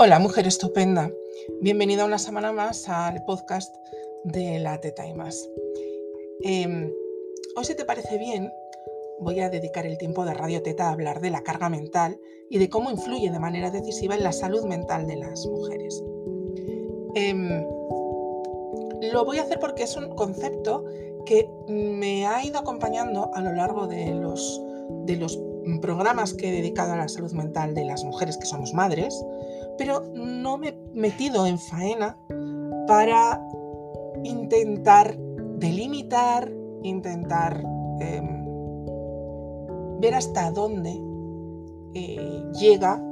Hola, mujer estupenda. Bienvenida una semana más al podcast de la Teta y más. Em, hoy, si te parece bien, voy a dedicar el tiempo de Radio Teta a hablar de la carga mental y de cómo influye de manera decisiva en la salud mental de las mujeres. Em, lo voy a hacer porque es un concepto que me ha ido acompañando a lo largo de los, de los programas que he dedicado a la salud mental de las mujeres que somos madres, pero no me he metido en faena para intentar delimitar, intentar em, ver hasta dónde eh, llega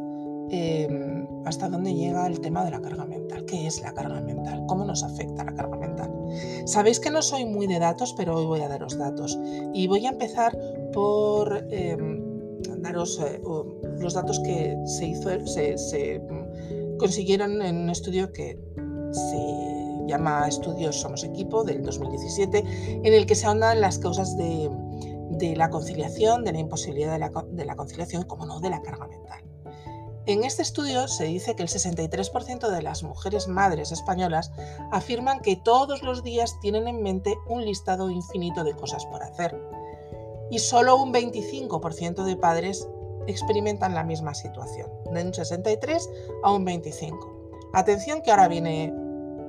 em, hasta dónde llega el tema de la carga mental. ¿Qué es la carga mental? ¿Cómo nos afecta la carga mental? Sabéis que no soy muy de datos, pero hoy voy a daros datos. Y voy a empezar por em, daros eh, los datos que se, hizo, se, mm, consiguieron en un estudio que se llama Estudios Somos Equipo del 2017, en el que se ahondan las causas de, la conciliación, de la imposibilidad de la, de la conciliación como no, de la carga mental. En este estudio se dice que el 63% de las mujeres madres españolas afirman que todos los días tienen en mente un listado infinito de cosas por hacer y solo un 25% de padres experimentan la misma situación, de un 63 a un 25. Atención que ahora viene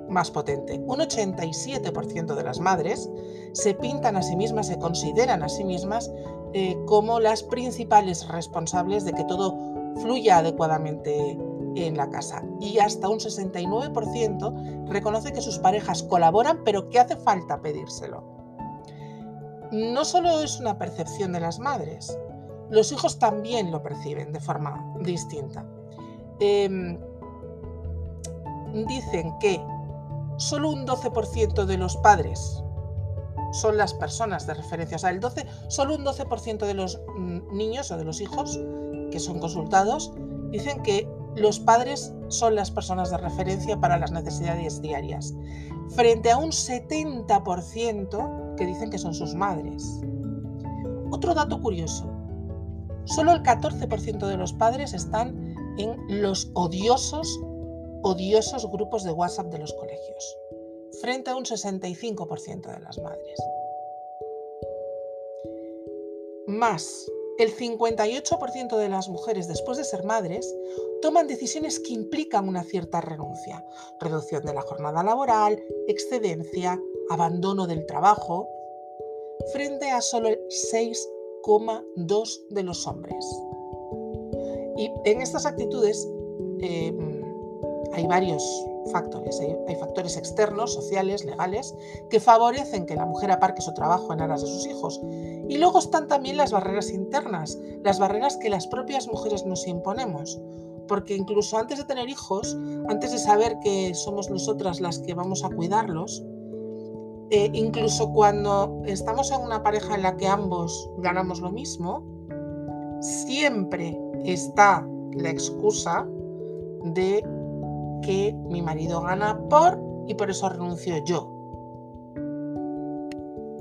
más potente. Un 87% de las madres se pintan a sí mismas, se consideran a sí mismas eh, como las principales responsables de que todo fluya adecuadamente en la casa. Y hasta un 69% reconoce que sus parejas colaboran, pero que hace falta pedírselo no solo es una percepción de las madres, los hijos también lo perciben de forma distinta. Em, dicen que solo un 12% de los padres son las personas de referencia, o sea, el 12, solo un 12% de los mm, niños o de los hijos que son consultados dicen que los padres son las personas de referencia para las necesidades diarias, frente a un 70% que dicen que son sus madres. Otro dato curioso, solo el 14% de los padres están en los odiosos, odiosos grupos de WhatsApp de los colegios, frente a un 65% de las madres. Más, el 58% de las mujeres después de ser madres toman decisiones que implican una cierta renuncia, reducción de la jornada laboral, excedencia, abandono del trabajo, frente a solo el 6,2 de los hombres. Y en estas actitudes eh, hay varios factores. Hay, factores externos, sociales, legales, que favorecen que la mujer aparque su trabajo en aras de sus hijos. Y luego están también las barreras internas, las barreras que las propias mujeres nos imponemos. Porque incluso antes de tener hijos, antes de saber que somos nosotras las que vamos a cuidarlos, eh, incluso cuando estamos en una pareja en la que ambos ganamos lo mismo, siempre está la excusa de que mi marido gana por y por eso renuncio yo.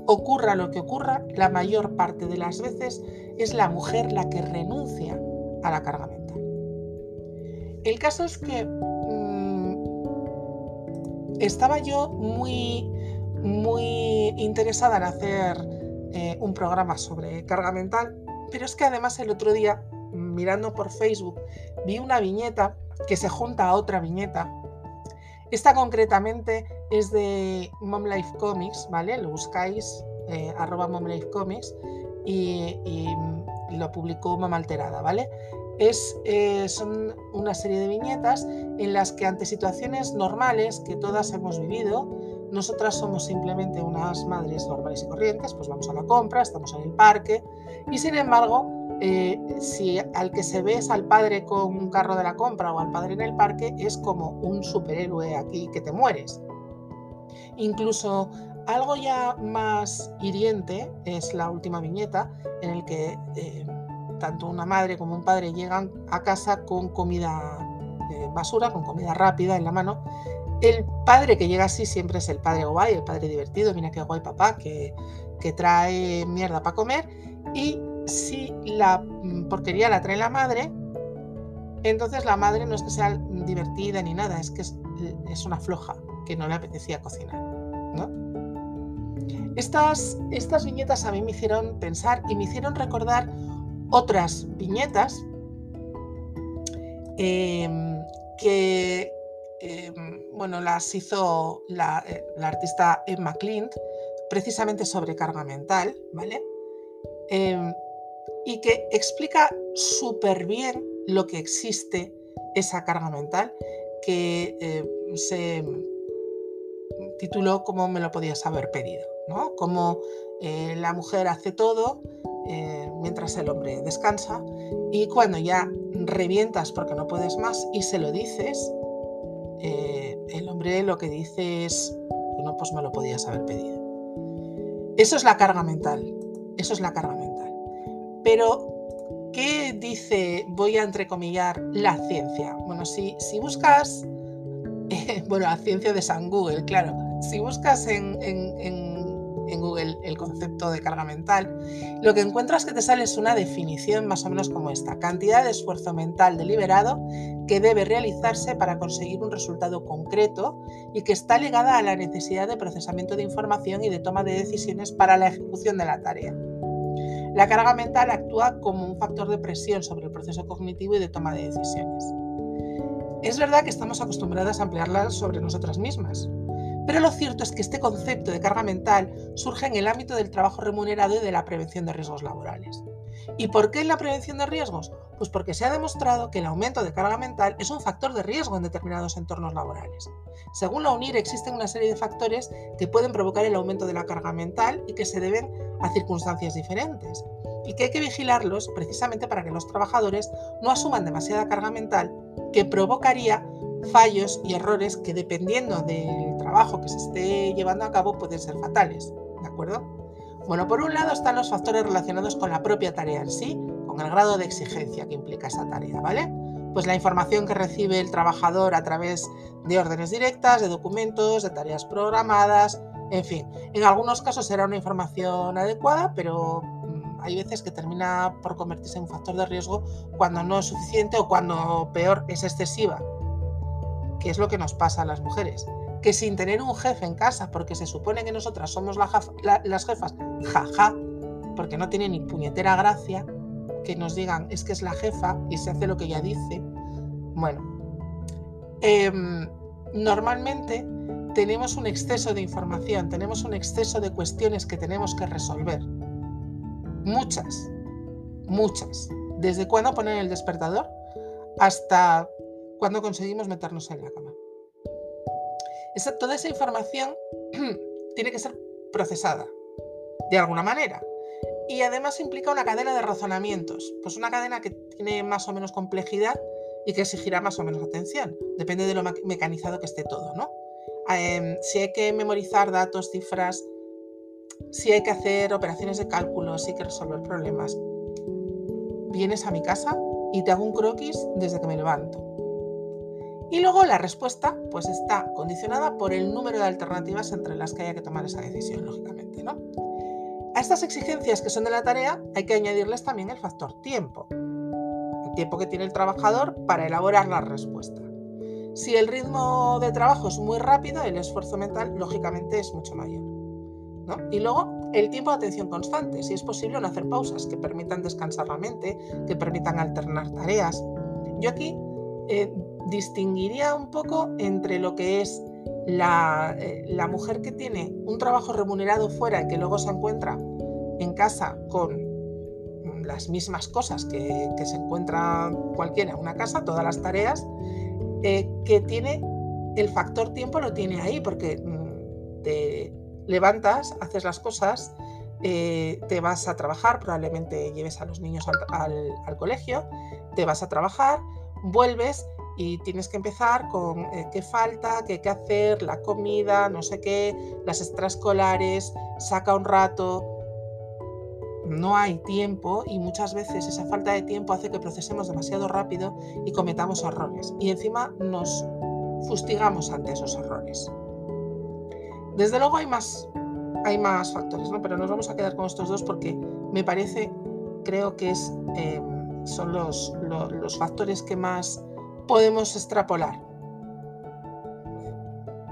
Ocurra lo que ocurra, la mayor parte de las veces es la mujer la que renuncia a la carga mental. El caso es que mm, estaba yo muy muy interesada en hacer eh, un programa sobre carga mental, pero es que además el otro día, mirando por Facebook, vi una viñeta que se junta a otra viñeta. Esta concretamente es de Mom Life Comics, ¿vale? Lo buscáis, eh, arroba Mom Comics, y, lo publicó Mamá Alterada, ¿vale? Es, eh, son una serie de viñetas en las que ante situaciones normales que todas hemos vivido, nosotras somos simplemente unas madres normales y corrientes, pues vamos a la compra, estamos en el parque y sin embargo, eh, si al que se ve es al padre con un carro de la compra o al padre en el parque, es como un superhéroe aquí que te mueres. Incluso algo ya más hiriente es la última viñeta en el que eh, tanto una madre como un padre llegan a casa con comida eh, basura, con comida rápida en la mano el padre que llega así siempre es el padre guay, el padre divertido, mira qué guay papá, que, trae mierda para comer. Y si la porquería la trae la madre, Entonces la madre no es que sea divertida ni nada, es que es, una floja que no le apetecía cocinar. ¿no? Estas, estas viñetas a mí me hicieron pensar y me hicieron recordar otras viñetas em, que em, bueno, las hizo la, eh, la, artista Emma Clint precisamente sobre carga mental, ¿vale? Em, y que explica súper bien lo que existe esa carga mental que eh, se tituló como me lo podías haber pedido, ¿no? Como eh, la mujer hace todo eh, mientras el hombre descansa y cuando ya revientas porque no puedes más y se lo dices, el hombre lo que dice es, no, pues me lo podías haber pedido. Eso es la carga mental, eso es la carga mental. Pero, ¿qué dice, voy a entrecomillar, la ciencia? Bueno, si, si buscas, bueno, la ciencia de San Google, claro, si buscas en, en Google el concepto de carga mental, lo que encuentras que te sale es una definición más o menos como esta, cantidad de esfuerzo mental deliberado que debe realizarse para conseguir un resultado concreto y que está ligada a la necesidad de procesamiento de información y de toma de decisiones para la ejecución de la tarea. La carga mental actúa como un factor de presión sobre el proceso cognitivo y de toma de decisiones. Es verdad que estamos acostumbradas a emplearla sobre nosotras mismas, pero lo cierto es que este concepto de carga mental surge en el ámbito del trabajo remunerado y de la prevención de riesgos laborales. ¿Y por qué en la prevención de riesgos? Pues porque se ha demostrado que el aumento de carga mental es un factor de riesgo en determinados entornos laborales. Según la UNIR existen una serie de factores que pueden provocar el aumento de la carga mental y que se deben a circunstancias diferentes y que hay que vigilarlos precisamente para que los trabajadores no asuman demasiada carga mental que provocaría fallos y errores que dependiendo del que se esté llevando a cabo pueden ser fatales, ¿de acuerdo? Bueno, por un lado están los factores relacionados con la propia tarea en sí, con el grado de exigencia que implica esa tarea, ¿vale? Pues la información que recibe el trabajador a través de órdenes directas, de documentos, de tareas programadas, en fin, en algunos casos será una información adecuada, pero mm, hay veces que termina por convertirse en un factor de riesgo cuando no es suficiente o cuando peor es excesiva que es lo que nos pasa a las mujeres, que sin tener un jefe en casa, porque se supone que nosotras somos las jefas, jaja, porque no tiene ni puñetera gracia, que nos digan es que es la jefa y se hace lo que ella dice. Bueno, em, normalmente tenemos un exceso de información, tenemos un exceso de cuestiones que tenemos que resolver. Muchas, muchas. ¿Desde cuándo poner el despertador? Hasta cuando conseguimos meternos en la cama. Toda esa información tiene que ser procesada de alguna manera. Y además implica una cadena de razonamientos, pues una cadena que tiene más o menos complejidad y que exigirá más o menos atención. Depende de lo mecanizado que esté todo, ¿no? Em, si hay que memorizar datos, cifras, si hay que hacer operaciones de cálculo, si hay que resolver problemas, vienes a mi casa y te hago un croquis desde que me levanto. Y luego la respuesta pues está condicionada por el número de alternativas entre las que haya que tomar esa decisión, lógicamente. ¿no? A estas exigencias que son de la tarea hay que añadirles también el factor tiempo, el tiempo que tiene el trabajador para elaborar la respuesta. Si el ritmo de trabajo es muy rápido, el esfuerzo mental lógicamente es mucho mayor. ¿no? Y luego el tiempo de atención constante, si es posible no hacer pausas que permitan descansar la mente, que permitan alternar tareas. Yo aquí eh, distinguiría un poco entre lo que es eh, la, mujer que tiene un trabajo remunerado fuera y que luego se encuentra en casa con las mismas cosas que, se encuentra cualquiera en una casa, todas las tareas, eh, que tiene el factor tiempo lo tiene ahí, porque mm, te levantas, haces las cosas, eh, te vas a trabajar, probablemente lleves a los niños al colegio, te vas a trabajar, vuelves y tienes que empezar con eh, qué falta, qué hay que hacer, la comida, no sé qué, las extraescolares, saca un rato. No hay tiempo y muchas veces esa falta de tiempo hace que procesemos demasiado rápido y cometamos errores. Y encima nos fustigamos ante esos errores. Desde luego hay más, hay más factores, ¿no? pero nos vamos a quedar con estos dos porque me parece, creo que es... Em, son los, los factores que más podemos extrapolar.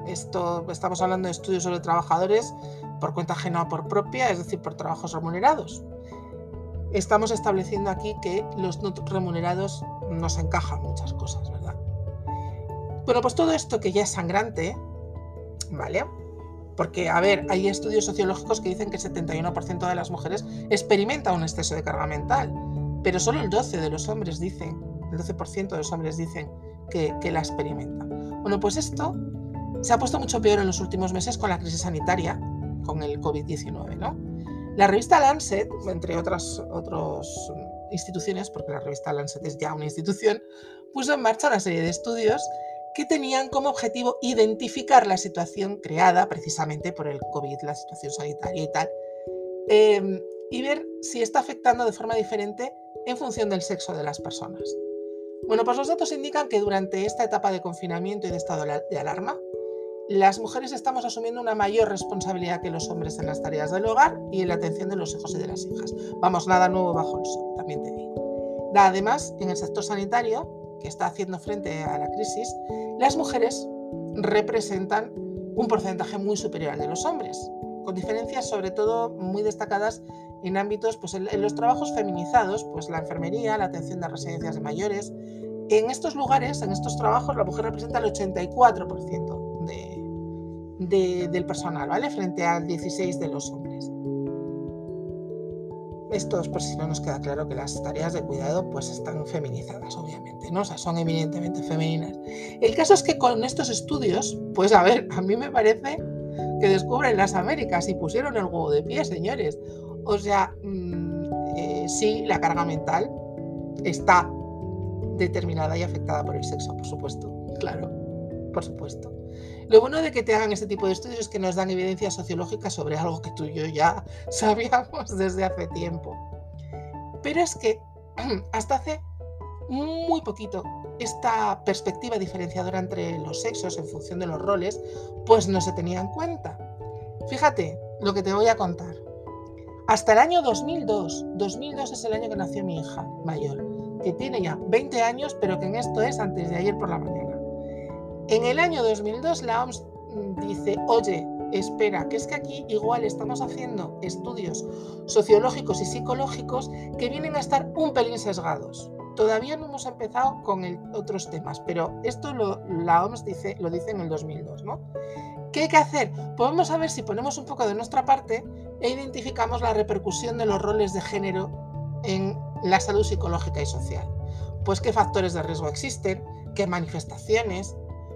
Estamos hablando de estudios sobre trabajadores por cuenta ajena o por propia, es decir, por trabajos remunerados. Estamos estableciendo aquí que los no remunerados nos encajan muchas cosas, ¿verdad? Bueno, pues todo esto que ya es sangrante, ¿vale? Porque, a ver, hay estudios sociológicos que dicen que el 71% de las mujeres experimenta un exceso de carga mental, pero solo el 12% de los hombres dicen, el 12% de los hombres dicen que, la experimentan. Bueno, pues esto se ha puesto mucho peor en los últimos meses con la crisis sanitaria, con el COVID-19, ¿no? La revista Lancet, entre otras instituciones, porque la revista Lancet es ya una institución, puso en marcha una serie de estudios que tenían como objetivo identificar la situación creada precisamente por el COVID, la situación sanitaria y tal, em, y ver si está afectando de forma diferente en función del sexo de las personas. Bueno, pues los datos indican que durante esta etapa de confinamiento y de estado de alarma, las mujeres estamos asumiendo una mayor responsabilidad que los hombres en las tareas del hogar y en la atención de los hijos y de las hijas. Vamos, nada nuevo bajo el sol, también te digo. Además, en el sector sanitario, que está haciendo frente a la crisis, las mujeres representan un porcentaje muy superior al de los hombres, con diferencias sobre todo muy destacadas en ámbitos, pues en, los trabajos feminizados, pues la enfermería, la atención de residencias de mayores. En estos lugares, en estos trabajos, la mujer representa el 84% del personal, ¿vale? Frente al 16 de los hombres. Esto es por si no nos queda claro que las tareas de cuidado pues están feminizadas, obviamente, ¿no? O sea, son evidentemente femeninas. El caso es que con estos estudios, pues a ver, a mí me parece que descubren las Américas y pusieron el huevo de pie, señores. O sea, mm, eh, sí, la carga mental está determinada y afectada por el sexo, por supuesto, claro, por supuesto. Lo bueno de que te hagan este tipo de estudios es que nos dan evidencia sociológica sobre algo que tú y yo ya sabíamos desde hace tiempo. Pero es que hasta hace muy poquito esta perspectiva diferenciadora entre los sexos en función de los roles, pues no se tenía en cuenta. Fíjate lo que te voy a contar. Hasta el año 2002, 2002 es el año que nació mi hija mayor, que tiene ya 20 años, pero que en esto es antes de ayer por la mañana. En el año 2002 la OMS dice, oye, espera, que es que aquí igual estamos haciendo estudios sociológicos y psicológicos que vienen a estar un pelín sesgados. Todavía no hemos empezado con otros temas, pero esto lo, la OMS dice, lo dice en el 2002, ¿no? ¿Qué hay que hacer? Podemos saber si ponemos un poco de nuestra parte e identificamos la repercusión de los roles de género en la salud psicológica y social. Pues qué factores de riesgo existen, qué manifestaciones,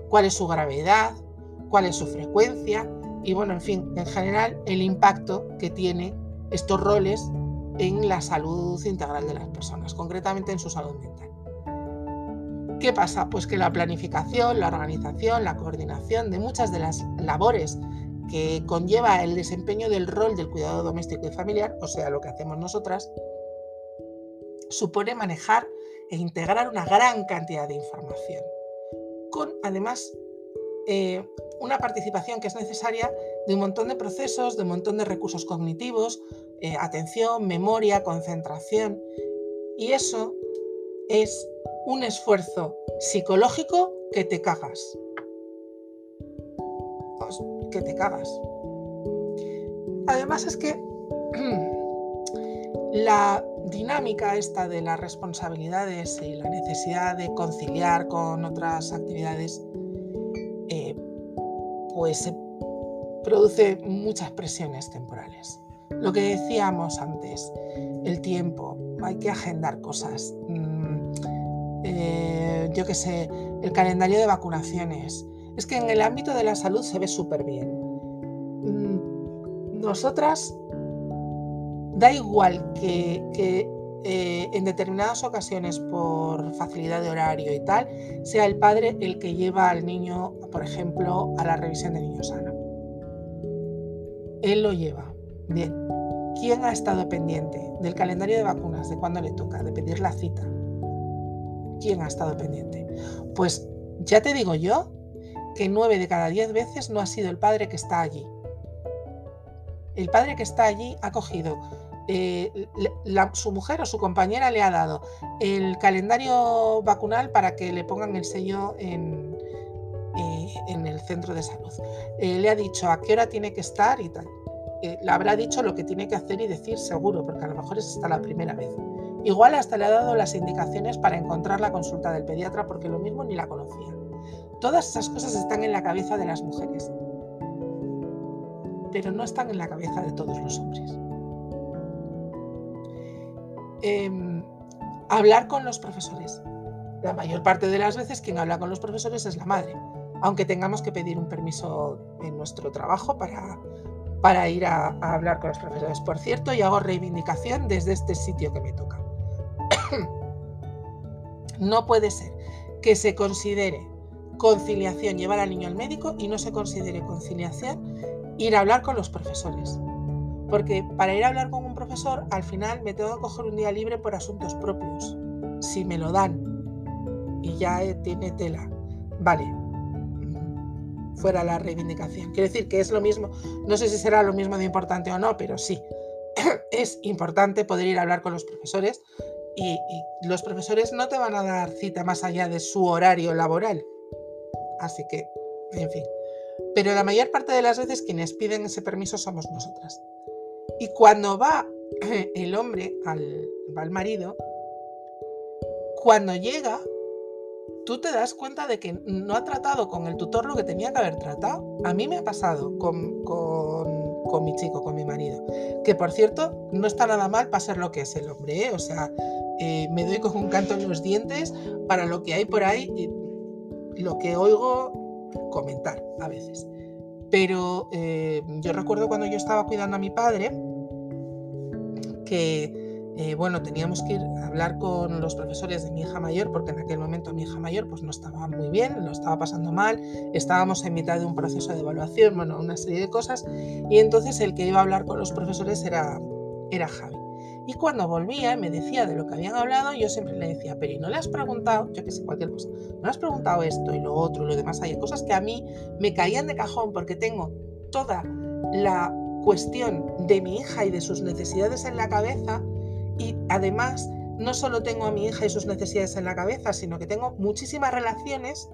cuál es su gravedad, cuál es su frecuencia y bueno, en fin, en general el impacto que tiene estos roles en la salud integral de las personas, concretamente en su salud mental. ¿Qué pasa? Pues que la planificación, la organización, la coordinación de muchas de las labores que conlleva el desempeño del rol del cuidado doméstico y familiar, o sea, lo que hacemos nosotras, supone manejar e integrar una gran cantidad de información con además eh, una participación que es necesaria de un montón de procesos, de un montón de recursos cognitivos, eh, atención, memoria, concentración. Y eso es un esfuerzo psicológico que te cagas. Que te cagas. Además es que la dinámica esta de las responsabilidades y la necesidad de conciliar con otras actividades, eh, pues produce muchas presiones temporales. Lo que decíamos antes, el tiempo, hay que agendar cosas. Mm, eh, yo qué sé, el calendario de vacunaciones. Es que en el ámbito de la salud se ve súper bien. Mm, nosotras Da igual que, eh, en determinadas ocasiones, por facilidad de horario y tal, sea el padre el que lleva al niño, por ejemplo, a la revisión de niño sano. Él lo lleva. Bien. ¿Quién ha estado pendiente del calendario de vacunas, de cuándo le toca, de pedir la cita? ¿Quién ha estado pendiente? Pues ya te digo yo que nueve de cada diez veces no ha sido el padre que está allí. El padre que está allí ha cogido eh, su mujer o su compañera le ha dado el calendario vacunal para que le pongan el sello en, eh, en el centro de salud. Eh, le ha dicho a qué hora tiene que estar y tal. le habrá dicho lo que tiene que hacer y decir seguro, porque a lo mejor es hasta la primera vez. Igual hasta le ha dado las indicaciones para encontrar la consulta del pediatra porque lo mismo ni la conocía. Todas esas cosas están en la cabeza de las mujeres, pero no están en la cabeza de todos los hombres. Em, hablar con los profesores. La mayor parte de las veces quien habla con los profesores es la madre, aunque tengamos que pedir un permiso en nuestro trabajo para, para ir a, hablar con los profesores. Por cierto, y hago reivindicación desde este sitio que me toca. no puede ser que se considere conciliación llevar al niño al médico y no se considere conciliación ir a hablar con los profesores. Porque para ir a hablar con un profesor, al final me tengo que coger un día libre por asuntos propios, si me lo dan. Y ya eh, tiene tela. Vale, mm, fuera la reivindicación. Quiero decir que es lo mismo, no sé si será lo mismo de importante o no, pero sí, es importante poder ir a hablar con los profesores y, y, los profesores no te van a dar cita más allá de su horario laboral. Así que, en fin. Pero la mayor parte de las veces quienes piden ese permiso somos nosotras. Y cuando va el hombre al, va marido, cuando llega, tú te das cuenta de que no ha tratado con el tutor lo que tenía que haber tratado. A mí me ha pasado con, con, mi chico, con mi marido. Que por cierto, no está nada mal para ser lo que es el hombre. ¿eh? O sea, eh, me doy con un canto en los dientes para lo que hay por ahí, lo que oigo comentar a veces. Pero eh, yo recuerdo cuando yo estaba cuidando a mi padre, que, eh, bueno, teníamos que ir a hablar con los profesores de mi hija mayor, porque en aquel momento mi hija mayor pues no estaba muy bien, lo estaba pasando mal, estábamos en mitad de un proceso de evaluación, bueno, una serie de cosas, y entonces el que iba a hablar con los profesores era, era Javi. Y cuando volvía y me decía de lo que habían hablado, yo siempre le decía, pero ¿y no le has preguntado, yo que sé, cualquier cosa, no le has preguntado esto y lo otro y lo demás? Hay cosas que a mí me caían de cajón porque tengo toda la cuestión de mi hija y de sus necesidades en la cabeza y además no solo tengo a mi hija y sus necesidades en la cabeza, sino que tengo muchísimas relaciones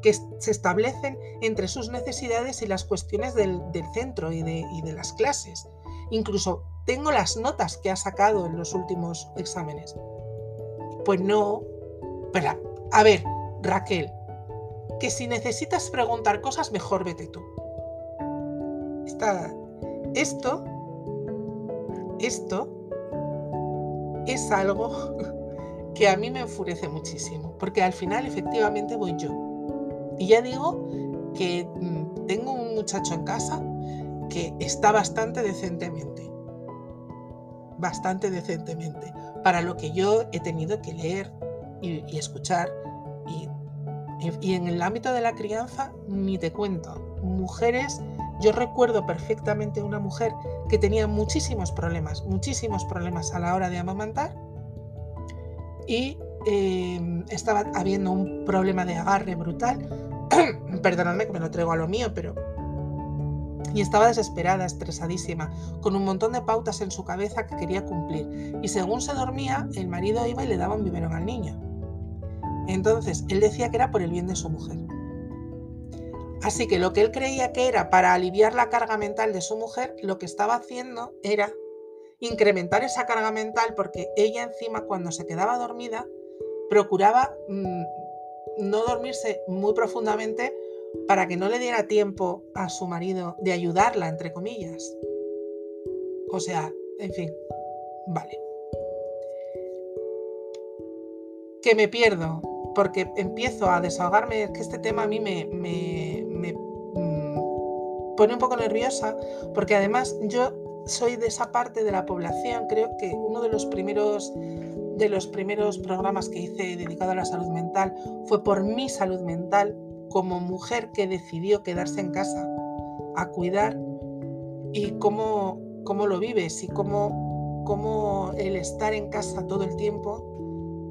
que se establecen entre sus necesidades y las cuestiones del, centro y de, y de las clases. Incluso tengo las notas que ha sacado en los últimos exámenes. Pues no, pero a ver, Raquel, que si necesitas preguntar cosas, mejor vete tú. Está, esto, esto es algo que a mí me enfurece muchísimo, porque al final efectivamente voy yo. Y ya digo que mm, tengo un muchacho en casa que está bastante decentemente, bastante decentemente, para lo que yo he tenido que leer y, escuchar. Y, en el ámbito de la crianza, ni te cuento, mujeres yo recuerdo perfectamente una mujer que tenía muchísimos problemas, muchísimos problemas a la hora de amamantar y em, estaba habiendo un problema de agarre brutal. Perdonadme que me lo traigo a lo mío, pero... Y estaba desesperada, estresadísima, con un montón de pautas en su cabeza que quería cumplir. Y según se dormía, el marido iba y le daba un biberón al niño. Entonces, él decía que era por el bien de su mujer. Así que lo que él creía que era para aliviar la carga mental de su mujer, lo que estaba haciendo era incrementar esa carga mental porque ella encima cuando se quedaba dormida procuraba mm, no dormirse muy profundamente para que no le diera tiempo a su marido de ayudarla, entre comillas. O sea, en fin, vale. Que me pierdo, porque empiezo a desahogarme, es que este tema a mí me, me, mm, pone un poco nerviosa, porque además yo soy de esa parte de la población, creo que uno de los primeros de los primeros programas que hice dedicado a la salud mental fue por mi salud mental como mujer que decidió quedarse en casa a cuidar y cómo, cómo lo vives y cómo, cómo el estar en casa todo el tiempo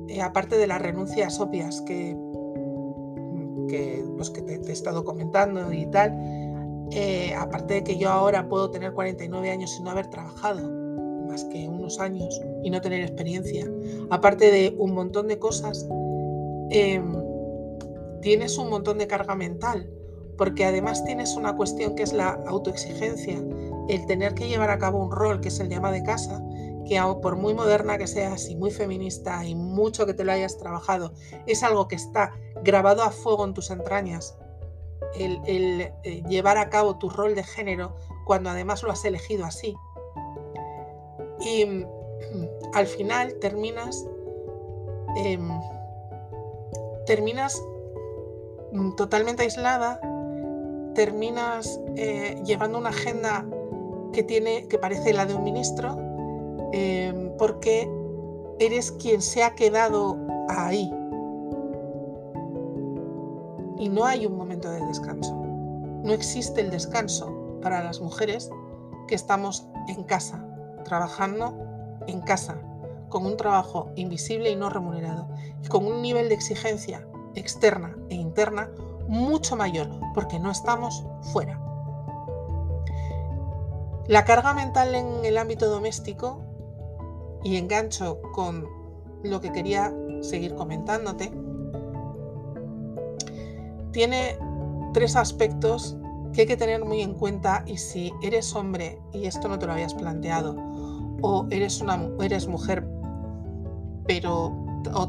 eh, aparte de las renuncias obvias que, que, pues, que te, he estado comentando y tal, eh, aparte de que yo ahora puedo tener 49 años sin no haber trabajado, más que unos años y no tener experiencia, aparte de un montón de cosas, em, tienes un montón de carga mental, porque además tienes una cuestión que es la autoexigencia, el tener que llevar a cabo un rol que es el de ama de casa, que por muy moderna que seas y muy feminista y mucho que te lo hayas trabajado, es algo que está grabado a fuego en tus entrañas. El, eh, llevar a cabo tu rol de género cuando además lo has elegido así. Y mm, al final terminas, em, terminas totalmente aislada, terminas eh, llevando una agenda que tiene, que parece la de un ministro, Em, porque eres quien se ha quedado ahí. Y no hay un momento de descanso. No existe el descanso para las mujeres que estamos en casa, trabajando en casa, con un trabajo invisible y no remunerado, y con un nivel de exigencia externa e interna mucho mayor, porque no estamos fuera. La carga mental en el ámbito doméstico y engancho con lo que quería seguir comentándote, tiene tres aspectos que hay que tener muy en cuenta y si eres hombre y esto no te lo habías planteado o eres una eres mujer pero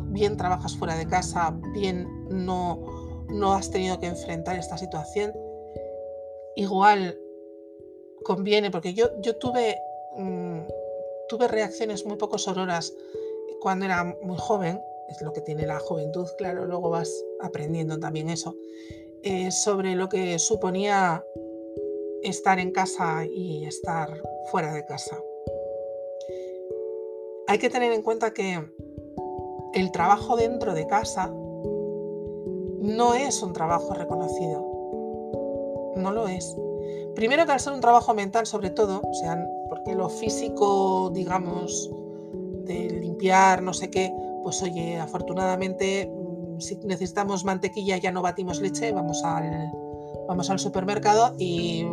bien trabajas fuera de casa, bien no no has tenido que enfrentar esta situación, igual conviene porque yo yo tuve mm, tuve reacciones muy poco sororas cuando era muy joven, es lo que tiene la juventud, claro, luego vas aprendiendo también eso, eh, sobre lo que suponía estar en casa y estar fuera de casa. Hay que tener en cuenta que el trabajo dentro de casa no es un trabajo reconocido. No lo es. Primero que al ser un trabajo mental sobre todo, o sea, porque lo físico, digamos, de limpiar, no sé qué, pues oye, afortunadamente mm, si necesitamos mantequilla ya no batimos leche, vamos al, vamos al supermercado y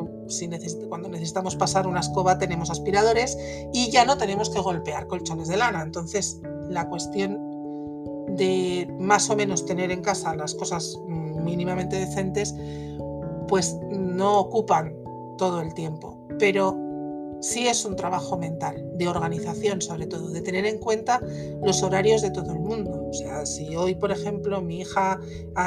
cuando necesitamos pasar una escoba tenemos aspiradores y ya no tenemos que golpear colchones de lana. Entonces, la cuestión de más o menos tener en casa las cosas mm, mínimamente decentes, pues no ocupan todo el tiempo, pero sí es un trabajo mental, de organización sobre todo, de tener en cuenta los horarios de todo el mundo. O sea, si hoy, por ejemplo, mi hija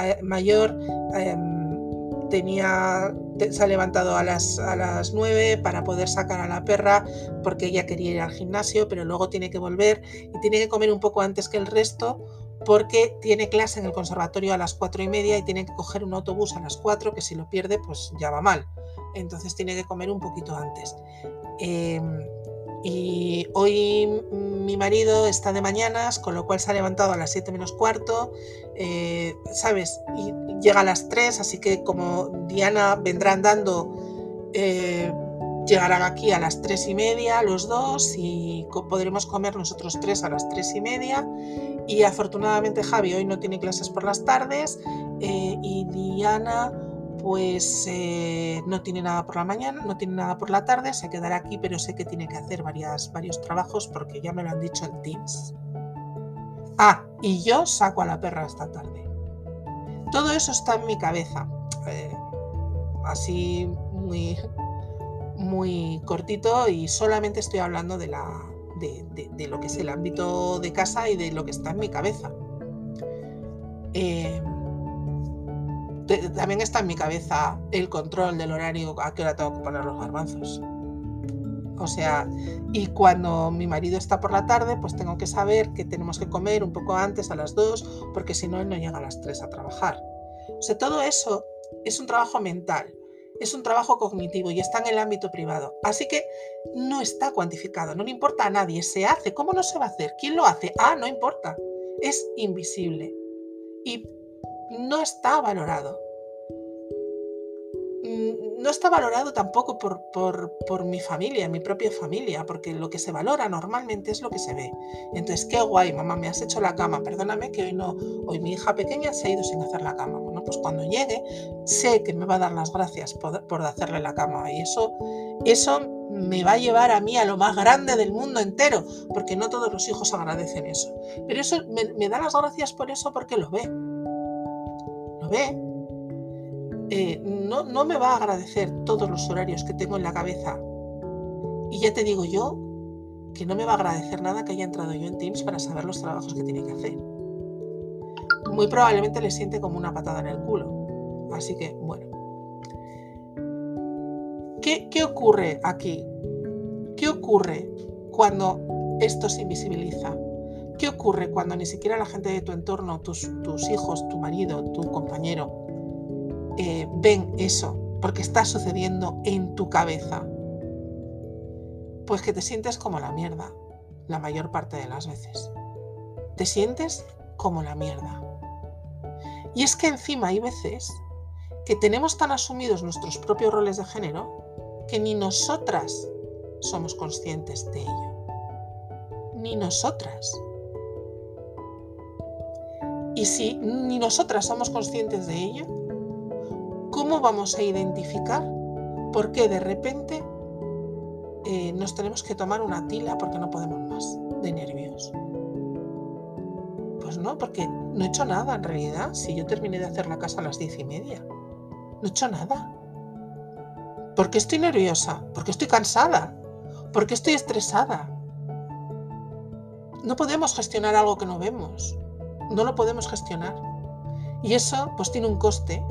eh, mayor em, tenía, se ha levantado a las, a las 9 para poder sacar a la perra porque ella quería ir al gimnasio, pero luego tiene que volver y tiene que comer un poco antes que el resto porque tiene clase en el conservatorio a las cuatro y media y tiene que coger un autobús a las 4 que si lo pierde pues ya va mal entonces tiene que comer un poquito antes. Em, y hoy mi marido está de mañanas, con lo cual se ha levantado a las 7 menos cuarto, eh, ¿sabes? Y llega a las 3, así que como Diana vendrá andando, eh, llegarán aquí a las 3 y media los dos y podremos comer nosotros tres a las 3 y media. Y afortunadamente Javi hoy no tiene clases por las tardes eh, y Diana pues eh, no tiene nada por la mañana, no tiene nada por la tarde, se quedará aquí, pero sé que tiene que hacer varias, varios trabajos porque ya me lo han dicho en Teams. Ah, y yo saco a la perra esta tarde. Todo eso está en mi cabeza. Eh, así muy, muy cortito y solamente estoy hablando de, la, de, lo que es el ámbito de casa y de lo que está en mi cabeza. Eh, también está en mi cabeza el control del horario a qué hora tengo que poner los garbanzos. O sea, y cuando mi marido está por la tarde, pues tengo que saber que tenemos que comer un poco antes, a las 2, porque si no, él no llega a las 3 a trabajar. O sea, todo eso es un trabajo mental, es un trabajo cognitivo y está en el ámbito privado. Así que no está cuantificado, no le importa a nadie, se hace. ¿Cómo no se va a hacer? ¿Quién lo hace? Ah, no importa. Es invisible. Y no está valorado. No está valorado tampoco por, por, mi familia, mi propia familia, porque lo que se valora normalmente es lo que se ve. Entonces, qué guay, mamá, me has hecho la cama, perdóname que hoy no, hoy mi hija pequeña se ha ido sin hacer la cama. Bueno, pues cuando llegue, sé que me va a dar las gracias por, por hacerle la cama y eso, eso me va a llevar a mí a lo más grande del mundo entero, porque no todos los hijos agradecen eso. Pero eso me da las gracias por eso porque lo ve. Lo ve eh, no, me va a agradecer todos los horarios que tengo en la cabeza. Y ya te digo yo que no me va a agradecer nada que haya entrado yo en Teams para saber los trabajos que tiene que hacer. Muy probablemente le siente como una patada en el culo. Así que, bueno. ¿Qué, ocurre aquí? ¿Qué ocurre cuando esto se invisibiliza? ¿Qué ocurre cuando ni siquiera la gente de tu entorno, tus hijos, tu marido, tu compañero, eh, ven eso, porque está sucediendo en tu cabeza, pues que te sientes como la mierda la mayor parte de las veces. Te sientes como la mierda. Y es que encima hay veces que tenemos tan asumidos nuestros propios roles de género que ni nosotras somos conscientes de ello. Ni nosotras. Y si ni nosotras somos conscientes de ello, ¿Cómo vamos a identificar por qué de repente eh, nos tenemos que tomar una tila porque no podemos más de nervios? Pues no, porque no he hecho nada en realidad. Si yo terminé de hacer la casa a las diez y media, no he hecho nada. ¿Por qué estoy nerviosa? Porque estoy cansada. Porque estoy estresada. No podemos gestionar algo que no vemos. No lo podemos gestionar. Y eso pues tiene un coste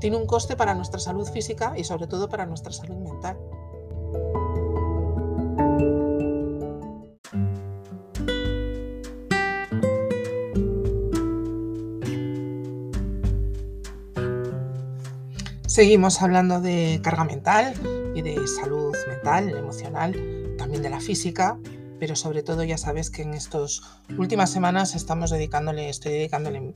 tiene un coste para nuestra salud física y sobre todo para nuestra salud mental. Seguimos hablando de carga mental y de salud mental, emocional, también de la física, pero sobre todo ya sabes que en estas últimas semanas estamos dedicándole, estoy dedicándole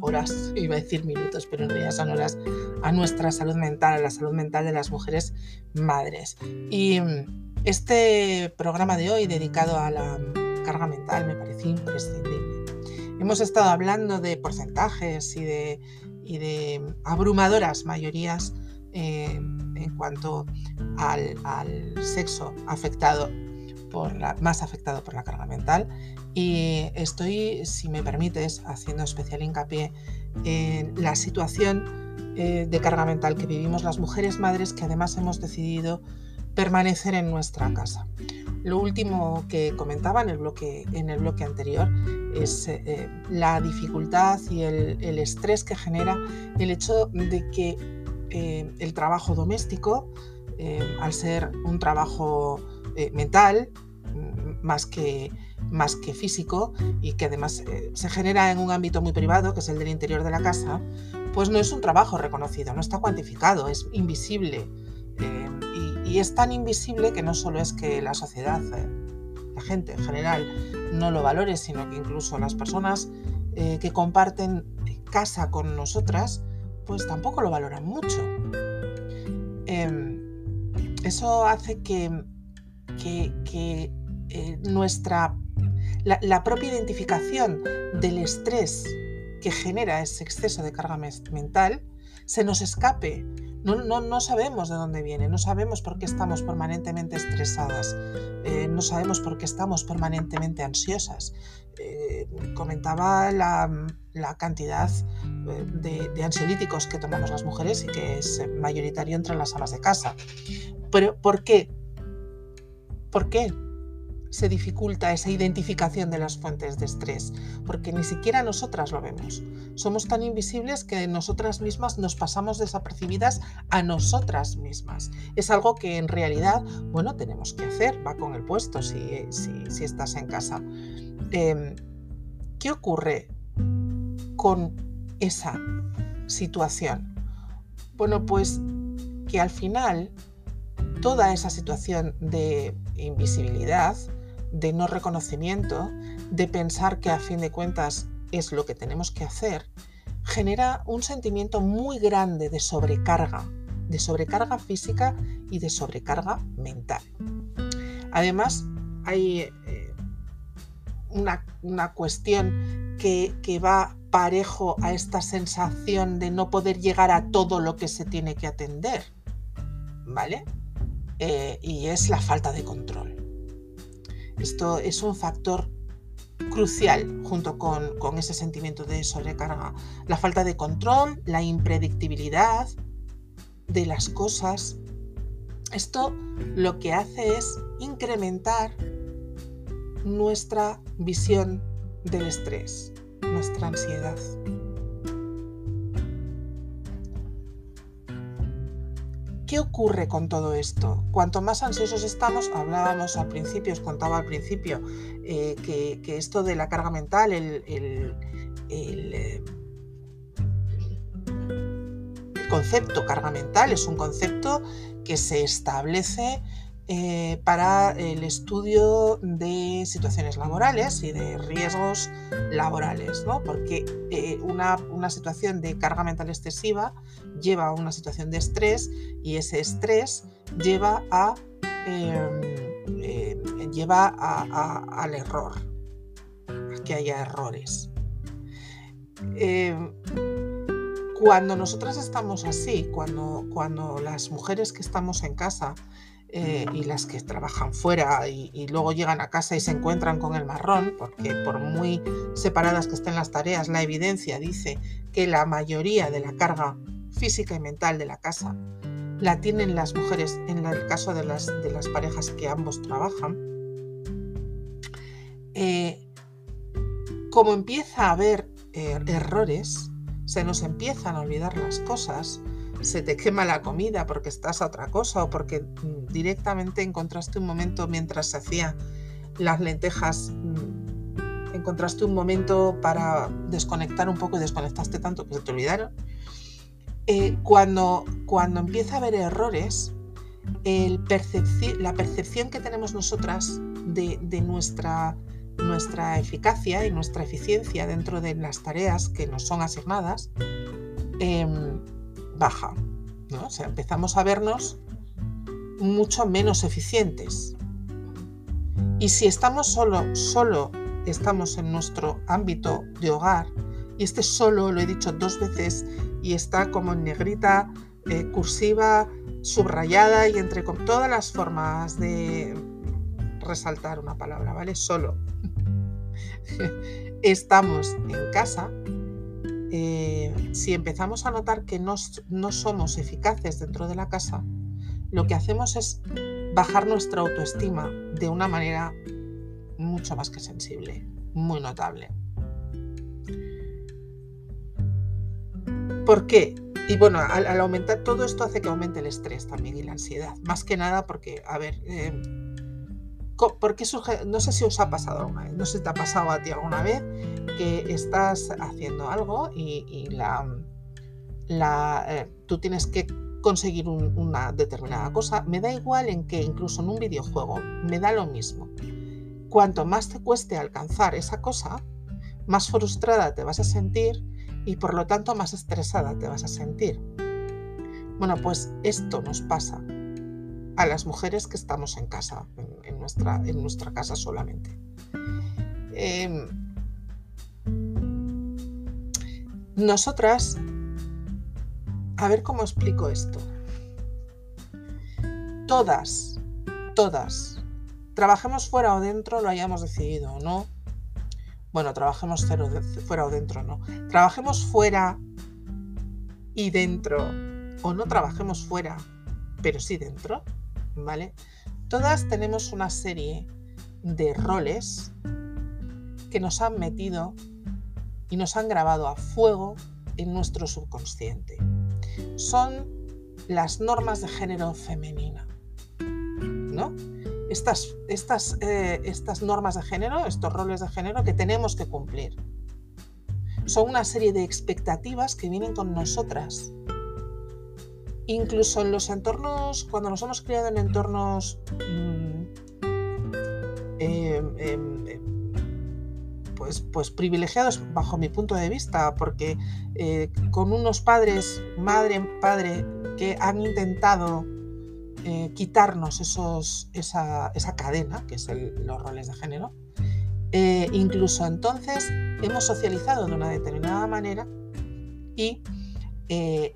horas, iba a decir minutos, pero en realidad son horas a nuestra salud mental, a la salud mental de las mujeres madres. Y mm, este programa de hoy dedicado a la carga mental me parece imprescindible. Hemos estado hablando de porcentajes y de, de abrumadoras mayorías eh, en cuanto al, al sexo afectado más afectado por la carga mental y estoy, si me permites, haciendo especial hincapié en la situación eh, de carga mental que vivimos las mujeres madres que además hemos decidido permanecer en nuestra casa. Lo último que comentaba en el bloque, en el bloque anterior es eh, la dificultad y el, estrés que genera el hecho de que eh, el trabajo doméstico, al ser un trabajo mental, mm, más que más que físico y que además eh, se genera en un ámbito muy privado, que es el del interior de la casa, pues no es un trabajo reconocido, no está cuantificado, es invisible. Eh, y, es tan invisible que no solo es que la sociedad, eh, la gente en general, no lo valore, sino que incluso las personas que comparten casa con nosotras, pues tampoco lo valoran mucho. Em, eso hace que, que nuestra la, propia identificación del estrés que genera ese exceso de carga mental se nos escape. No, no, sabemos de dónde viene, no sabemos por qué estamos permanentemente estresadas, eh, no sabemos por qué estamos permanentemente ansiosas. Eh, comentaba la, cantidad eh, de, de, ansiolíticos que tomamos las mujeres y que es mayoritario entre las amas de casa. Pero ¿por qué? ¿Por qué? se dificulta esa identificación de las fuentes de estrés, porque ni siquiera nosotras lo vemos. Somos tan invisibles que nosotras mismas nos pasamos desapercibidas a nosotras mismas. Es algo que en realidad, bueno, tenemos que hacer, va con el puesto si, si, estás en casa. Em, ¿Qué ocurre con esa situación? Bueno, pues que al final toda esa situación de invisibilidad, de no reconocimiento, de pensar que a fin de cuentas es lo que tenemos que hacer, genera un sentimiento muy grande de sobrecarga de sobrecarga física y de sobrecarga mental. Además, hay eh, una, cuestión que, va parejo a esta sensación de no poder llegar a todo lo que se tiene que atender, ¿vale? Eh, y es la falta de control. Esto es un factor crucial junto con, con, ese sentimiento de sobrecarga. La falta de control, la impredictibilidad de las cosas. Esto lo que hace es incrementar nuestra visión del estrés, nuestra ansiedad. ¿Qué ocurre con todo esto? Cuanto más ansiosos estamos, hablábamos al principio, os contaba al principio, eh, que, esto de la carga mental, eh, el concepto carga mental es un concepto que se establece eh, para el estudio de situaciones laborales y de riesgos laborales, ¿no? porque una, situación de carga mental excesiva lleva a una situación de estrés y ese estrés lleva, a, em, eh, lleva al error, a que haya errores. Em, cuando nosotras estamos así, cuando, cuando las mujeres que estamos en casa eh, y las que trabajan fuera y, luego llegan a casa y se encuentran con el marrón, porque por muy separadas que estén las tareas, la evidencia dice que la mayoría de la carga física y mental de la casa la tienen las mujeres en el caso de las, de las parejas que ambos trabajan. Eh, como empieza a haber eh, errores, se nos empiezan a olvidar las cosas, se te quema la comida porque estás a otra cosa o porque mm, directamente encontraste un momento mientras se hacía las lentejas, mm, encontraste un momento para desconectar un poco y desconectaste tanto que se te olvidaron. Eh, cuando, cuando empieza a haber errores, la percepción que tenemos nosotras de, nuestra, nuestra eficacia y nuestra eficiencia dentro de las tareas que nos son asignadas, em, baja. ¿no? O sea, empezamos a vernos mucho menos eficientes. Y si estamos solo, solo estamos en nuestro ámbito de hogar, y este solo lo he dicho dos veces y está como en negrita, eh, cursiva, subrayada y entre todas las formas de resaltar una palabra, ¿vale? Solo. estamos en casa, eh, si empezamos a notar que no, somos eficaces dentro de la casa, lo que hacemos es bajar nuestra autoestima de una manera mucho más que sensible, muy notable. ¿Por qué? Y bueno, al, aumentar todo esto hace que aumente el estrés también y la ansiedad. Más que nada porque, a ver, eh, ¿por qué surge? No sé si os ha pasado alguna vez, no sé si te ha pasado a ti alguna vez que estás haciendo algo y, la, eh, tú tienes que conseguir una determinada cosa, me da igual en que incluso en un videojuego, me da lo mismo. Cuanto más te cueste alcanzar esa cosa, más frustrada te vas a sentir y por lo tanto más estresada te vas a sentir. Bueno, pues esto nos pasa a las mujeres que estamos en casa, en, nuestra, casa solamente. Em, nosotras, a ver cómo explico esto. Todas, todas, trabajemos fuera o dentro, lo hayamos decidido o no. Bueno, trabajemos fuera o dentro, no. Trabajemos fuera y dentro, o no trabajemos fuera, pero sí dentro, ¿vale? Todas tenemos una serie de roles que nos han metido y nos han grabado a fuego en nuestro subconsciente. Son las normas de género femenina. ¿no? Estas, estas, eh, estas normas de género, estos roles de género que tenemos que cumplir. Son una serie de expectativas que vienen con nosotras. Incluso en los entornos, cuando nos hemos criado en entornos mm, em, em, pues, pues privilegiados bajo mi punto de vista, porque eh, con unos padres, madre, padre, que han intentado eh, quitarnos esos, esa, cadena, que es los roles de género, eh, incluso entonces hemos socializado de una determinada manera y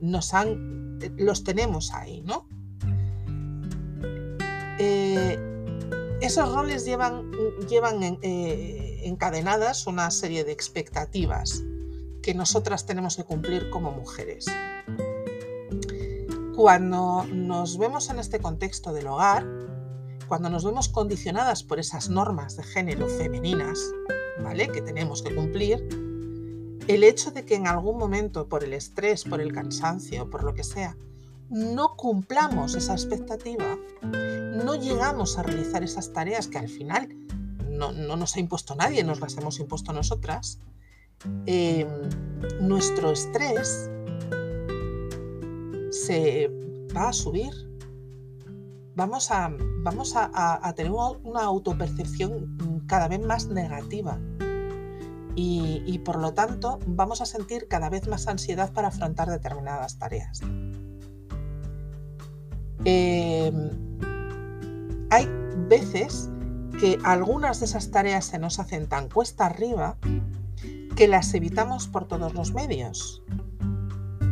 nos han, los tenemos ahí, ¿no? esos roles llevan, llevan eh, encadenadas una serie de expectativas que nosotras tenemos que cumplir como mujeres. Cuando nos vemos en este contexto del hogar, cuando nos vemos condicionadas por esas normas de género femeninas, ¿vale? Que tenemos que cumplir, el hecho de que en algún momento, por el estrés, por el cansancio, por lo que sea, no cumplamos esa expectativa, no llegamos a realizar esas tareas que al final no, nos ha impuesto nadie, nos las hemos impuesto nosotras, em, nuestro estrés se va a subir. Vamos a, vamos a, tener una autopercepción cada vez más negativa. Y, por lo tanto vamos a sentir cada vez más ansiedad para afrontar determinadas tareas. Em, hay veces que algunas de esas tareas se nos hacen tan cuesta arriba que las evitamos por todos los medios.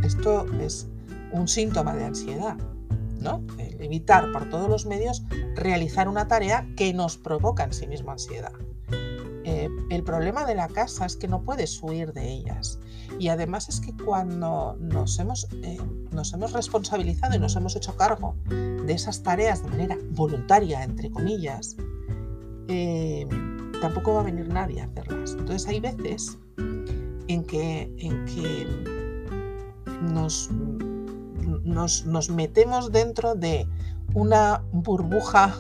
Esto es un síntoma de ansiedad, ¿no? Evitar por todos los medios realizar una tarea que nos provoca en sí mismo ansiedad. Eh, el problema de la casa es que no puedes huir de ellas. Y además es que cuando nos hemos, eh, nos hemos responsabilizado y nos hemos hecho cargo de esas tareas de manera voluntaria, entre comillas, eh, tampoco va a venir nadie a hacerlas. Entonces hay veces en que, en que nos, nos, nos metemos dentro de una burbuja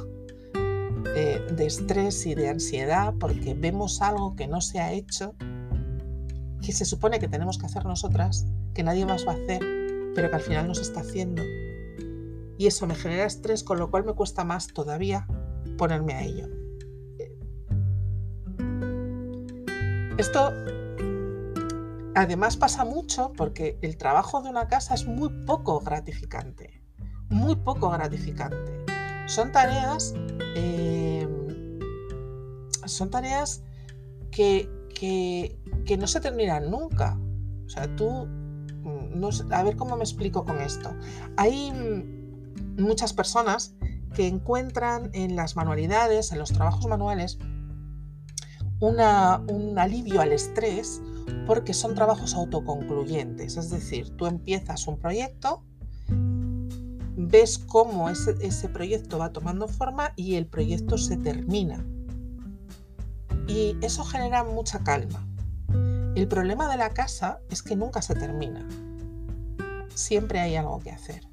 eh, de estrés y de ansiedad porque vemos algo que no se ha hecho, que se supone que tenemos que hacer nosotras, que nadie más va a hacer, pero que al final no se está haciendo. Y eso me genera estrés, con lo cual me cuesta más todavía ponerme a ello. Esto además pasa mucho porque el trabajo de una casa es muy poco gratificante, muy poco gratificante. Son tareas Em, son tareas que, no se terminan nunca. O sea, tú, mm, no, a ver cómo me explico con esto. Hay mm, muchas personas que encuentran en las manualidades, en los trabajos manuales, una, un alivio al estrés porque son trabajos autoconcluyentes. Es decir, tú empiezas un proyecto ves cómo ese, proyecto va tomando forma y el proyecto se termina. Y eso genera mucha calma. El problema de la casa es que nunca se termina. Siempre hay algo que hacer.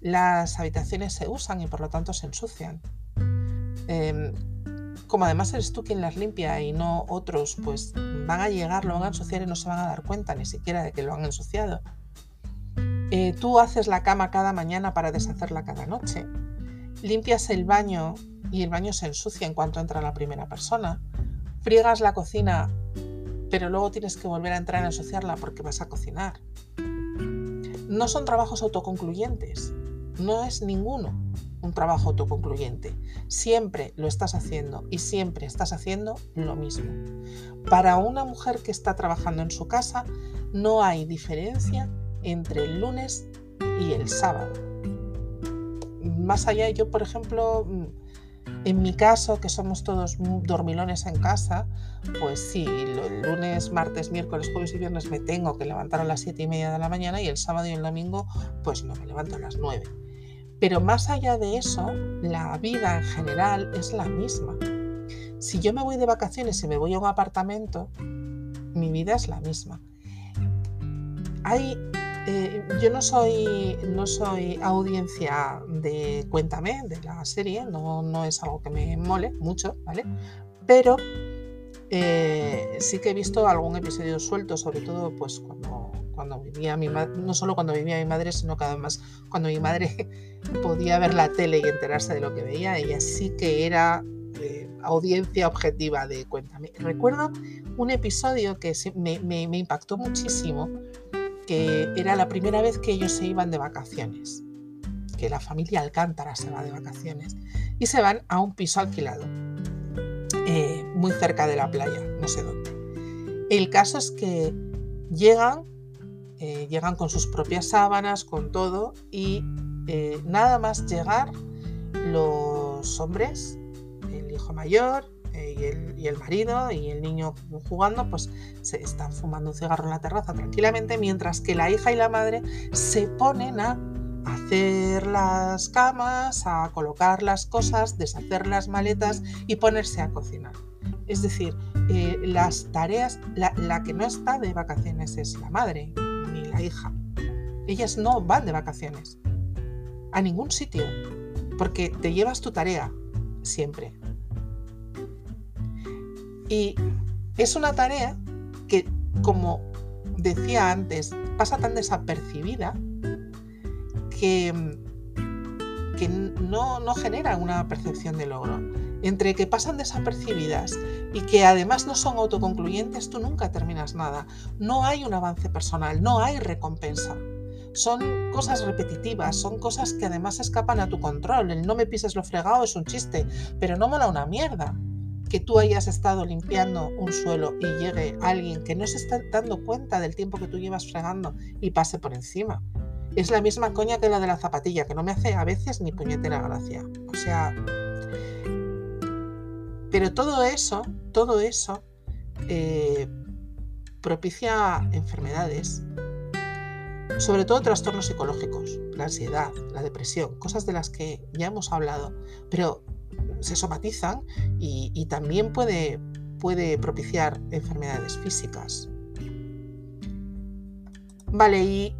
Las habitaciones se usan y por lo tanto se ensucian. Em, como además eres tú quien las limpia y no otros, pues van a llegar, lo van a ensuciar y no se van a dar cuenta ni siquiera de que lo han ensuciado. Eh, tú haces la cama cada mañana para deshacerla cada noche. Limpias el baño y el baño se ensucia en cuanto entra la primera persona. Friegas la cocina, pero luego tienes que volver a entrar a ensuciarla porque vas a cocinar. No son trabajos autoconcluyentes. No es ninguno un trabajo autoconcluyente. Siempre lo estás haciendo y siempre estás haciendo lo mismo. Para una mujer que está trabajando en su casa, no hay diferencia entre el lunes y el sábado. Más allá, yo por ejemplo, en mi caso, que somos todos dormilones en casa, pues sí, el lunes, martes, miércoles, jueves y viernes me tengo que levantar a las siete y media de la mañana y el sábado y el domingo pues no me levanto a las 9. Pero más allá de eso, la vida en general es la misma. Si yo me voy de vacaciones y me voy a un apartamento, mi vida es la misma. Hay eh, yo no soy, no soy audiencia de Cuéntame, de la serie, no, no es algo que me mole mucho, ¿vale? Pero eh, sí que he visto algún episodio suelto, sobre todo pues cuando, cuando vivía mi madre, no solo cuando vivía mi madre, sino que además cuando mi madre podía ver la tele y enterarse de lo que veía, ella sí que era, eh, audiencia objetiva de Cuéntame. Recuerdo un episodio que me, me impactó muchísimo, que era la primera vez que ellos se iban de vacaciones, que la familia Alcántara se va de vacaciones y se van a un piso alquilado, eh, muy cerca de la playa, no sé dónde. El caso es que llegan, eh, llegan con sus propias sábanas, con todo, y eh, nada más llegar, los hombres, el hijo mayor y el, y, el, marido y el niño jugando, pues se están fumando un cigarro en la terraza tranquilamente, mientras que la hija y la madre se ponen a hacer las camas, a colocar las cosas, deshacer las maletas y ponerse a cocinar. Es decir, eh, las tareas, la, que no está de vacaciones es la madre hija. Ellas no van de vacaciones a ningún sitio porque te llevas tu tarea siempre. Y es una tarea que, como decía antes, pasa tan desapercibida que, que no, no genera una percepción de logro. Entre que pasan desapercibidas y que además no son autoconcluyentes, tú nunca terminas nada. No hay un avance personal, no hay recompensa. Son cosas repetitivas, son cosas que además escapan a tu control. El no me pises lo fregado es un chiste, pero no mola una mierda que tú hayas estado limpiando un suelo y llegue alguien que no se está dando cuenta del tiempo que tú llevas fregando y pase por encima. Es la misma coña que la de la zapatilla, que no me hace a veces ni puñetera gracia. O sea... Pero todo eso, todo eso eh, propicia enfermedades, sobre todo trastornos psicológicos, la ansiedad, la depresión, cosas de las que ya hemos hablado, pero se somatizan y, también puede, puede propiciar enfermedades físicas. Vale, y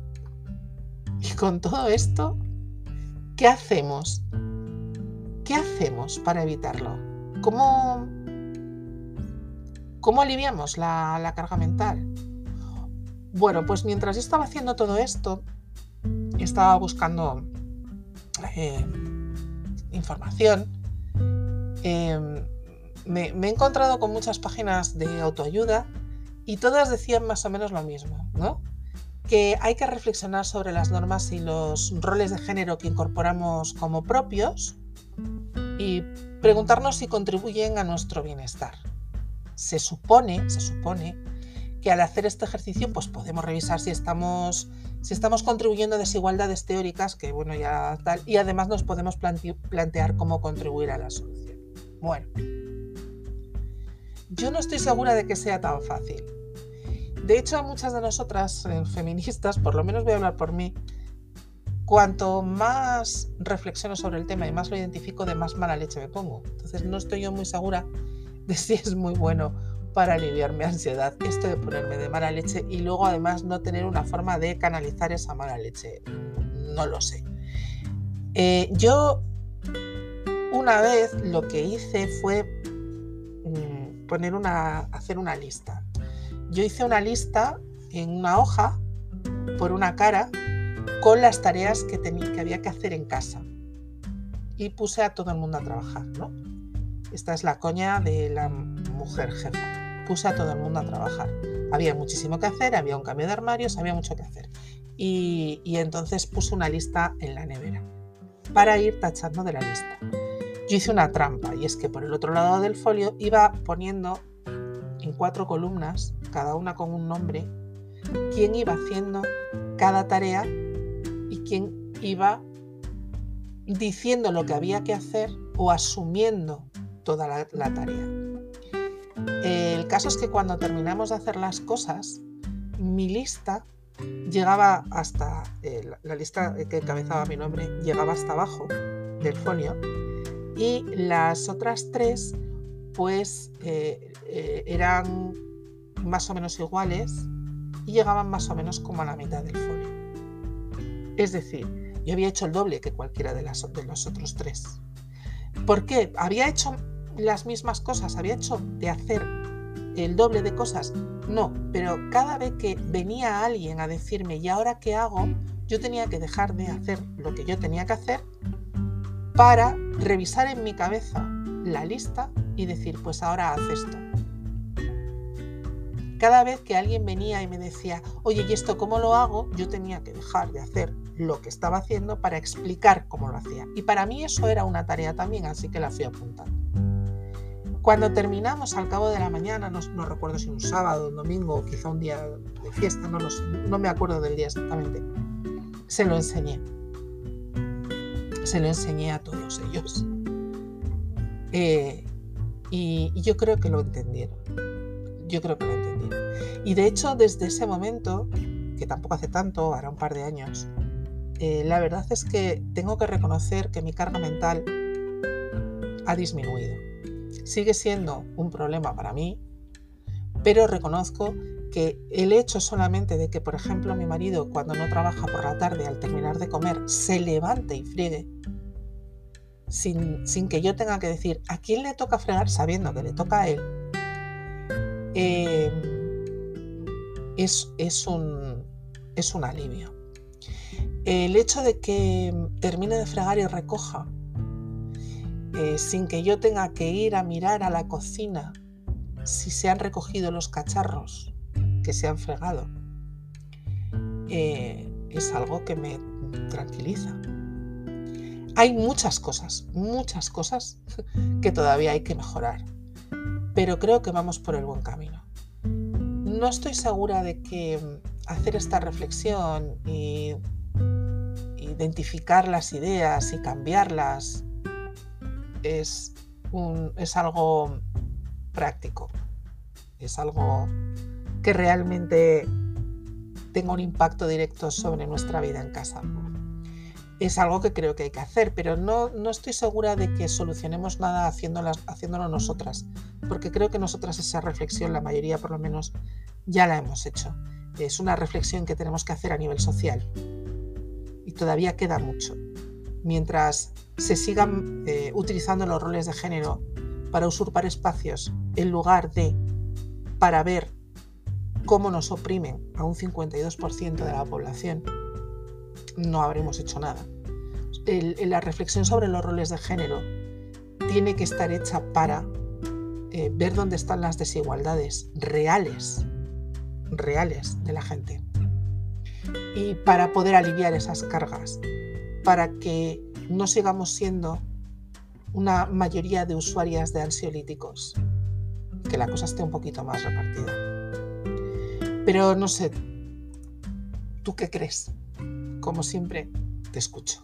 y con todo esto, ¿qué hacemos? ¿Qué hacemos para evitarlo? ¿Cómo, cómo aliviamos la, carga mental? Bueno, pues mientras yo estaba haciendo todo esto, estaba buscando eh, información. Em, me, me, he encontrado con muchas páginas de autoayuda y todas decían más o menos lo mismo, ¿no? que hay que reflexionar sobre las normas y los roles de género que incorporamos como propios y preguntarnos si contribuyen a nuestro bienestar. Se supone, se supone que al hacer este ejercicio pues podemos revisar si estamos, si estamos contribuyendo a desigualdades teóricas, que bueno, ya tal, y además nos podemos plantear cómo contribuir a la solución. Bueno, yo no estoy segura de que sea tan fácil. De hecho, a muchas de nosotras, eh, feministas, por lo menos voy a hablar por mí, cuanto más reflexiono sobre el tema y más lo identifico, de más mala leche me pongo. Entonces no estoy yo muy segura de si es muy bueno para aliviar mi ansiedad esto de ponerme de mala leche y luego además no tener una forma de canalizar esa mala leche. No lo sé. Eh, yo una vez lo que hice fue mm, poner una, hacer una lista yo hice una lista en una hoja por una cara con las tareas que, tenía, que había que hacer en casa. Y puse a todo el mundo a trabajar, ¿no? Esta es la coña de la mujer jefa. Puse a todo el mundo a trabajar. Había muchísimo que hacer, había un cambio de armarios, había mucho que hacer. Y, y entonces puse una lista en la nevera para ir tachando de la lista. Yo hice una trampa y es que por el otro lado del folio iba poniendo en cuatro columnas, cada una con un nombre, quién iba haciendo cada tarea y quién iba diciendo lo que había que hacer o asumiendo toda la, tarea. El caso es que cuando terminamos de hacer las cosas, mi lista llegaba hasta, eh, la lista que encabezaba mi nombre, llegaba hasta abajo del folio y las otras tres pues eh, eh, eran más o menos iguales y llegaban más o menos como a la mitad del folio. Es decir, yo había hecho el doble que cualquiera de, los otros tres. ¿Por qué? ¿Había hecho las mismas cosas? ¿Había hecho de hacer el doble de cosas? No, pero cada vez que venía alguien a decirme, ¿y ahora qué hago? Yo tenía que dejar de hacer lo que yo tenía que hacer para revisar en mi cabeza la lista y decir, pues ahora haz esto. Cada vez que alguien venía y me decía, oye, ¿y esto cómo lo hago? Yo tenía que dejar de hacer lo que estaba haciendo para explicar cómo lo hacía. Y para mí eso era una tarea también, así que la fui apuntando. Cuando terminamos al cabo de la mañana, no, recuerdo si un sábado, un domingo quizá un día de fiesta, no no me acuerdo del día exactamente, se lo enseñé. Se lo enseñé a todos ellos. Eh, y, yo creo que lo entendieron. Yo creo que lo entendieron. Y de hecho, desde ese momento, que tampoco hace tanto, ahora un par de años, eh, la verdad es que tengo que reconocer que mi carga mental ha disminuido. Sigue siendo un problema para mí, pero reconozco que el hecho solamente de que, por ejemplo, mi marido cuando no trabaja por la tarde al terminar de comer se levante y friegue, sin, que yo tenga que decir a quién le toca fregar sabiendo que le toca a él, eh, es, un alivio. El hecho de que termine de fregar y recoja eh, sin que yo tenga que ir a mirar a la cocina si se han recogido los cacharros que se han fregado, eh, es algo que me tranquiliza. Hay muchas cosas, muchas cosas que todavía hay que mejorar, pero creo que vamos por el buen camino. No estoy segura de que hacer esta reflexión y identificar las ideas y cambiarlas es, algo práctico, es algo que realmente tenga un impacto directo sobre nuestra vida en casa. Es algo que creo que hay que hacer, pero no, no estoy segura de que solucionemos nada haciéndolo nosotras, porque creo que nosotras esa reflexión, la mayoría por lo menos, ya la hemos hecho. Es una reflexión que tenemos que hacer a nivel social y todavía queda mucho. Mientras se sigan eh, utilizando los roles de género para usurpar espacios en lugar de para ver cómo nos oprimen a un 52% de la población, no habremos hecho nada. la reflexión sobre los roles de género tiene que estar hecha para eh, ver dónde están las desigualdades reales, reales de la gente. Y para poder aliviar esas cargas, para que no sigamos siendo una mayoría de usuarias de ansiolíticos, que la cosa esté un poquito más repartida. Pero no sé, ¿tú qué crees? Como siempre, te escucho.